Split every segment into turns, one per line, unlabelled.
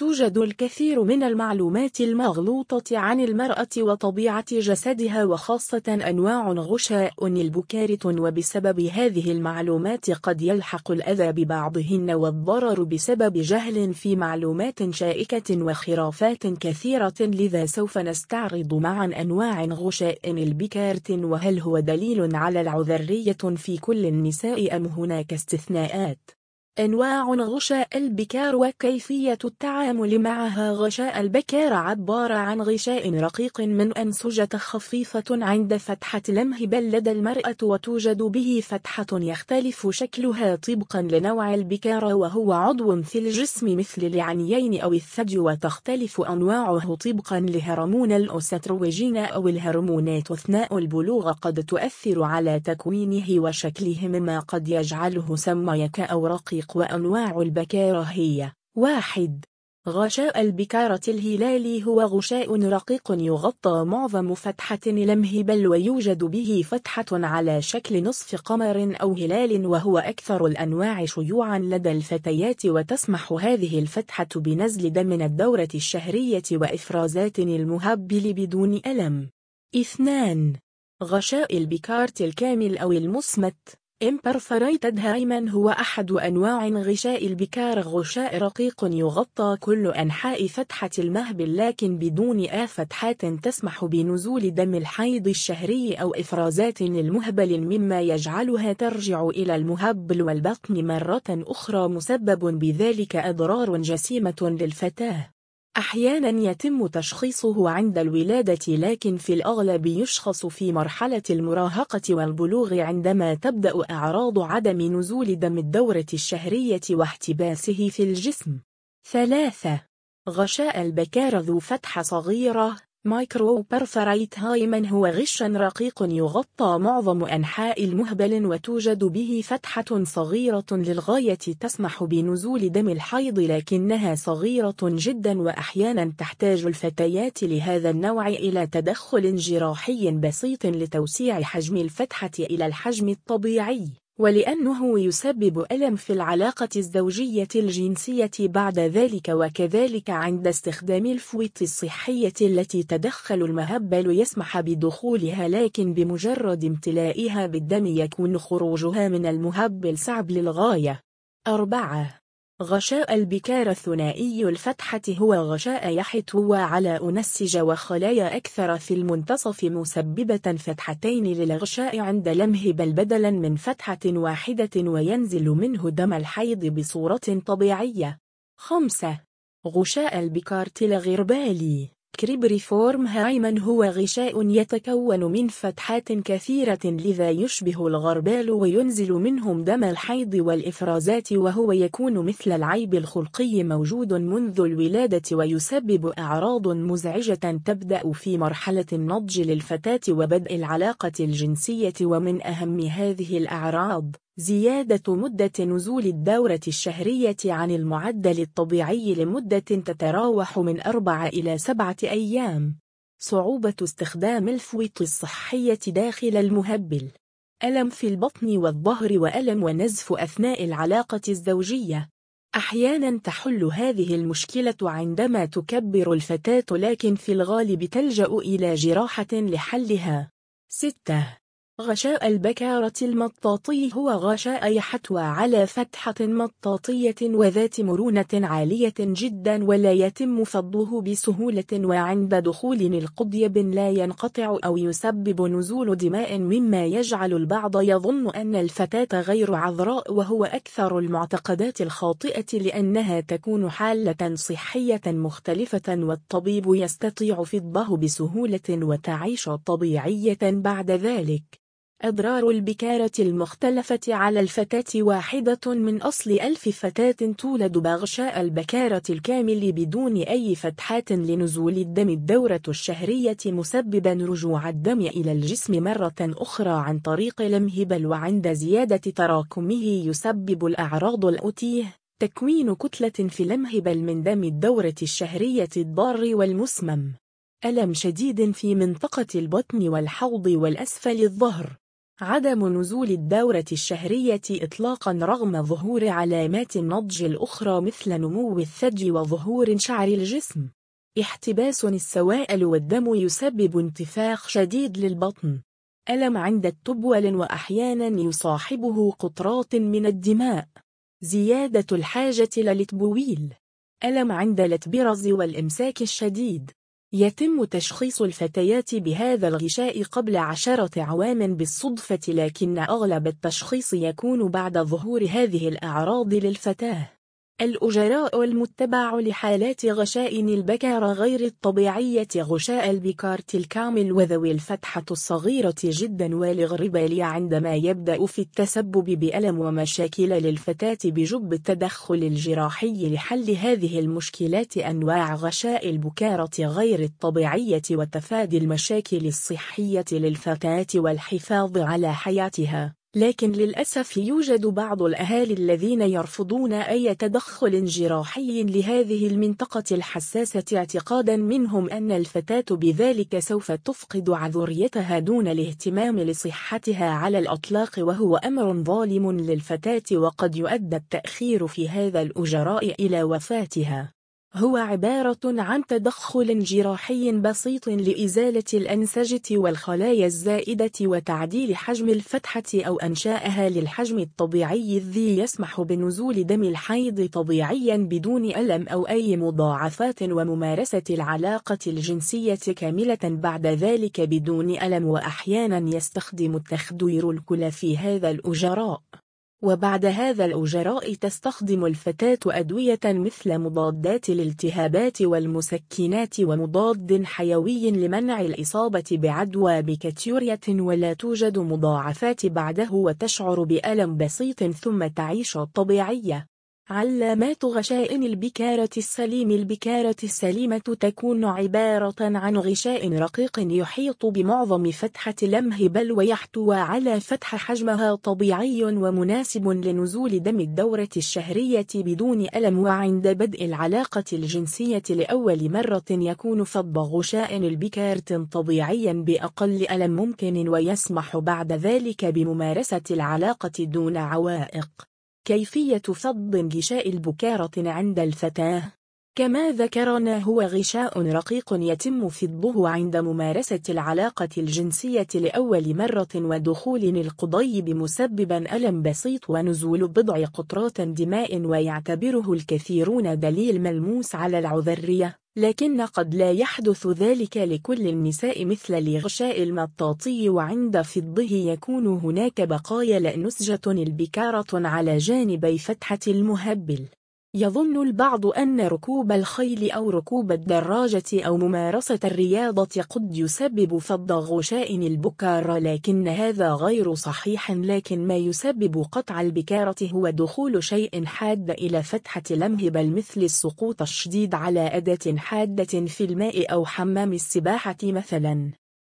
توجد الكثير من المعلومات المغلوطة عن المرأة وطبيعة جسدها وخاصة أنواع غشاء البكارة وبسبب هذه المعلومات قد يلحق الأذى ببعضهن والضرر بسبب جهل في معلومات شائكة وخرافات كثيرة. لذا سوف نستعرض معا أنواع غشاء البكارة وهل هو دليل على العذرية في كل النساء أم هناك استثناءات؟ أنواع غشاء البكار وكيفية التعامل معها. غشاء البكار عبارة عن غشاء رقيق من أنسجة خفيفة عند فتحة المهبل لدى المرأة وتوجد به فتحة يختلف شكلها طبقا لنوع البكار وهو عضو في الجسم مثل العنيين أو الثدي وتختلف أنواعه طبقا لهرمون الأستروجين أو الهرمونات. أثناء البلوغ قد تؤثر على تكوينه وشكله مما قد يجعله سميك أو رقيق. وأنواع البكارة هي واحد. غشاء البكارة الهلالي هو غشاء رقيق يغطى معظم فتحة المهبل ويوجد به فتحة على شكل نصف قمر أو هلال وهو أكثر الأنواع شيوعا لدى الفتيات وتسمح هذه الفتحة بنزل دم الدورة الشهرية وإفرازات المهبل بدون ألم. اثنان. غشاء البكارت الكامل أو المصمت. Imperforated هايمن هو أحد أنواع غشاء البكار غشاء رقيق يغطى كل أنحاء فتحة المهبل لكن بدون آ فتحات تسمح بنزول دم الحيض الشهري أو إفرازات المهبل مما يجعلها ترجع إلى المهبل والبطن مرة أخرى مسبب بذلك أضرار جسيمة للفتاة. أحيانا يتم تشخيصه عند الولادة لكن في الأغلب يشخص في مرحلة المراهقة والبلوغ عندما تبدأ أعراض عدم نزول دم الدورة الشهرية واحتباسه في الجسم. ثلاثة غشاء البكارة ذو فتحة صغيرة microperforate hymen هو غشاء رقيق يغطى معظم أنحاء المهبل وتوجد به فتحة صغيرة للغاية تسمح بنزول دم الحيض لكنها صغيرة جدا وأحيانا تحتاج الفتيات لهذا النوع إلى تدخل جراحي بسيط لتوسيع حجم الفتحة إلى الحجم الطبيعي. ولأنه يسبب ألم في العلاقة الزوجية الجنسية بعد ذلك وكذلك عند استخدام الفويت الصحية التي تدخل المهبل يسمح بدخولها لكن بمجرد امتلائها بالدم يكون خروجها من المهبل صعب للغاية. أربعة غشاء البكار الثنائي الفتحة هو غشاء يحتوي على أنسج وخلايا أكثر في المنتصف مسببة فتحتين للغشاء عند لمه بل بدلا من فتحة واحدة وينزل منه دم الحيض بصورة طبيعية. 5. غشاء البكارت كريبريفورم هايمن هو غشاء يتكون من فتحات كثيرة لذا يشبه الغربال وينزل منهم دم الحيض والإفرازات وهو يكون مثل العيب الخلقي موجود منذ الولادة ويسبب أعراض مزعجة تبدأ في مرحلة النضج للفتاة وبدء العلاقة الجنسية ومن أهم هذه الأعراض. زيادة مدة نزول الدورة الشهرية عن المعدل الطبيعي لمدة تتراوح من أربع إلى سبعة أيام. صعوبة استخدام الفويط الصحية داخل المهبل. ألم في البطن والظهر وألم ونزف أثناء العلاقة الزوجية. أحيانا تحل هذه المشكلة عندما تكبر الفتاة لكن في الغالب تلجأ إلى جراحة لحلها. 6. غشاء البكارة المطاطي هو غشاء يحتوى على فتحة مطاطية وذات مرونة عالية جدا ولا يتم فضه بسهولة وعند دخول القضيب لا ينقطع أو يسبب نزول دماء مما يجعل البعض يظن أن الفتاة غير عذراء وهو أكثر المعتقدات الخاطئة لأنها تكون حالة صحية مختلفة والطبيب يستطيع فضه بسهولة وتعيش طبيعية بعد ذلك. أضرار البكارة المختلفة على الفتاة واحدة من أصل ألف فتاة تولد بغشاء البكارة الكامل بدون أي فتحات لنزول الدم. الدورة الشهرية مسببا رجوع الدم إلى الجسم مرة أخرى عن طريق المهبل وعند زيادة تراكمه يسبب الأعراض الأتيه تكوين كتلة في المهبل من دم الدورة الشهرية الضار والمسمم. ألم شديد في منطقة البطن والحوض والأسفل الظهر. عدم نزول الدورة الشهرية إطلاقا رغم ظهور علامات النضج الأخرى مثل نمو الثدي وظهور شعر الجسم. احتباس السوائل والدم يسبب انتفاخ شديد للبطن. ألم عند التبول وأحيانا يصاحبه قطرات من الدماء. زيادة الحاجة للتبويل. ألم عند الاتبرز والإمساك الشديد. يتم تشخيص الفتيات بهذا الغشاء قبل عشرة عوام بالصدفة لكن أغلب التشخيص يكون بعد ظهور هذه الأعراض للفتاة. الأجراء المتبع لحالات غشاء البكار غير الطبيعية غشاء البكارت الكامل وذوي الفتحة الصغيرة جدا والغربالية عندما يبدأ في التسبب بألم ومشاكل للفتاة بجب التدخل الجراحي لحل هذه المشكلات أنواع غشاء البكارة غير الطبيعية وتفادي المشاكل الصحية للفتاة والحفاظ على حياتها. لكن للأسف يوجد بعض الأهالي الذين يرفضون أي تدخل جراحي لهذه المنطقة الحساسة اعتقادا منهم أن الفتاة بذلك سوف تفقد عذريتها دون الاهتمام لصحتها على الأطلاق وهو أمر ظالم للفتاة وقد يؤدى التأخير في هذا الأجراء إلى وفاتها. هو عبارة عن تدخل جراحي بسيط لإزالة الأنسجة والخلايا الزائدة وتعديل حجم الفتحة أو أنشائها للحجم الطبيعي الذي يسمح بنزول دم الحيض طبيعيا بدون ألم أو أي مضاعفات وممارسة العلاقة الجنسية كاملة بعد ذلك بدون ألم وأحيانا يستخدم التخدير الكلى في هذا الأجراء. وبعد هذا الأجراء تستخدم الفتاة أدوية مثل مضادات الالتهابات والمسكنات ومضاد حيوي لمنع الإصابة بعدوى بكتيوريا ولا توجد مضاعفات بعده وتشعر بألم بسيط ثم تعيش طبيعية. علامات غشاء البكارة السليم. البكارة السليمة تكون عبارة عن غشاء رقيق يحيط بمعظم فتحة لمه بل ويحتوى على فتح حجمها طبيعي ومناسب لنزول دم الدورة الشهرية بدون ألم. وعند بدء العلاقة الجنسية لأول مرة يكون فض غشاء البكارة طبيعيا بأقل ألم ممكن ويسمح بعد ذلك بممارسة العلاقة دون عوائق. كيفية فض غشاء البكارة عند الفتاة. كما ذكرنا هو غشاء رقيق يتم فضه عند ممارسة العلاقة الجنسية لأول مرة ودخول القضيب مسببا ألم بسيط ونزول بضع قطرات دماء ويعتبره الكثيرون دليل ملموس على العذرية لكن قد لا يحدث ذلك لكل النساء مثل لغشاء المطاطي وعند فضه يكون هناك بقايا لأنسجة البكارة على جانبي فتحة المهبل. يظن البعض أن ركوب الخيل أو ركوب الدراجة أو ممارسة الرياضة قد يسبب فض غشاء البكار لكن هذا غير صحيح لكن ما يسبب قطع البكارة هو دخول شيء حاد إلى فتحة بل مثل السقوط الشديد على أداة حادة في الماء أو حمام السباحة مثلا.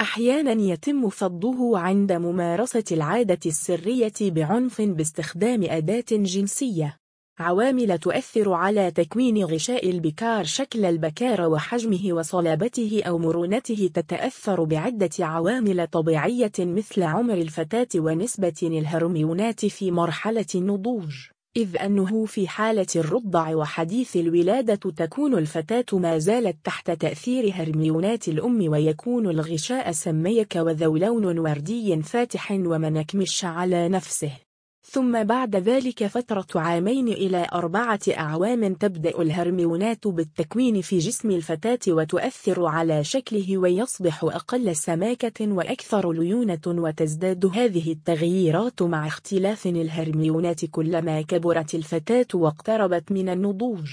أحيانا يتم فضه عند ممارسة العادة السرية بعنف باستخدام أداة جنسية. عوامل تؤثر على تكوين غشاء البكار شكل البكار وحجمه وصلابته أو مرونته تتأثر بعدة عوامل طبيعية مثل عمر الفتاة ونسبة الهرمونات في مرحلة النضوج. إذ أنه في حالة الرضع وحديث الولادة تكون الفتاة ما زالت تحت تأثير هرمونات الأم ويكون الغشاء سميك وذو لون وردي فاتح ومنكمش على نفسه. ثم بعد ذلك فترة عامين إلى أربعة أعوام تبدأ الهرمونات بالتكوين في جسم الفتاة وتؤثر على شكله ويصبح أقل سماكة وأكثر ليونة وتزداد هذه التغييرات مع اختلاف الهرمونات كلما كبرت الفتاة واقتربت من النضوج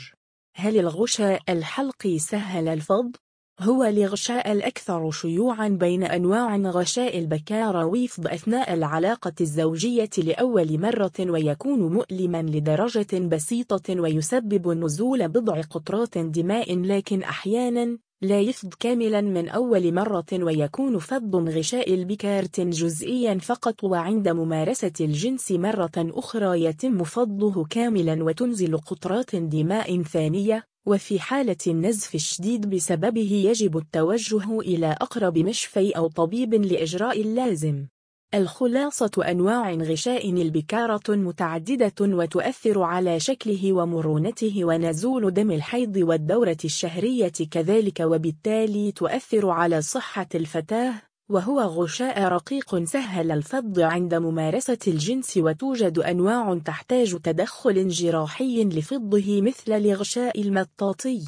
هل الغشاء الحلقي سهل الفض؟ هو الغشاء الأكثر شيوعا بين أنواع غشاء البكارة ويفض أثناء العلاقة الزوجية لأول مرة ويكون مؤلما لدرجة بسيطة ويسبب نزول بضع قطرات دماء لكن أحيانا لا يفض كاملا من أول مرة ويكون فض غشاء البكارة جزئيا فقط وعند ممارسة الجنس مرة أخرى يتم فضه كاملا وتنزل قطرات دماء ثانية وفي حالة النزف الشديد بسببه يجب التوجه إلى أقرب مشفي أو طبيب لإجراء اللازم. الخلاصة أنواع غشاء البكارة متعددة وتؤثر على شكله ومرونته ونزول دم الحيض والدورة الشهرية كذلك وبالتالي تؤثر على صحة الفتاة. وهو غشاء رقيق سهل الفض عند ممارسة الجنس وتوجد أنواع تحتاج تدخل جراحي لفضه مثل الغشاء المطاطي.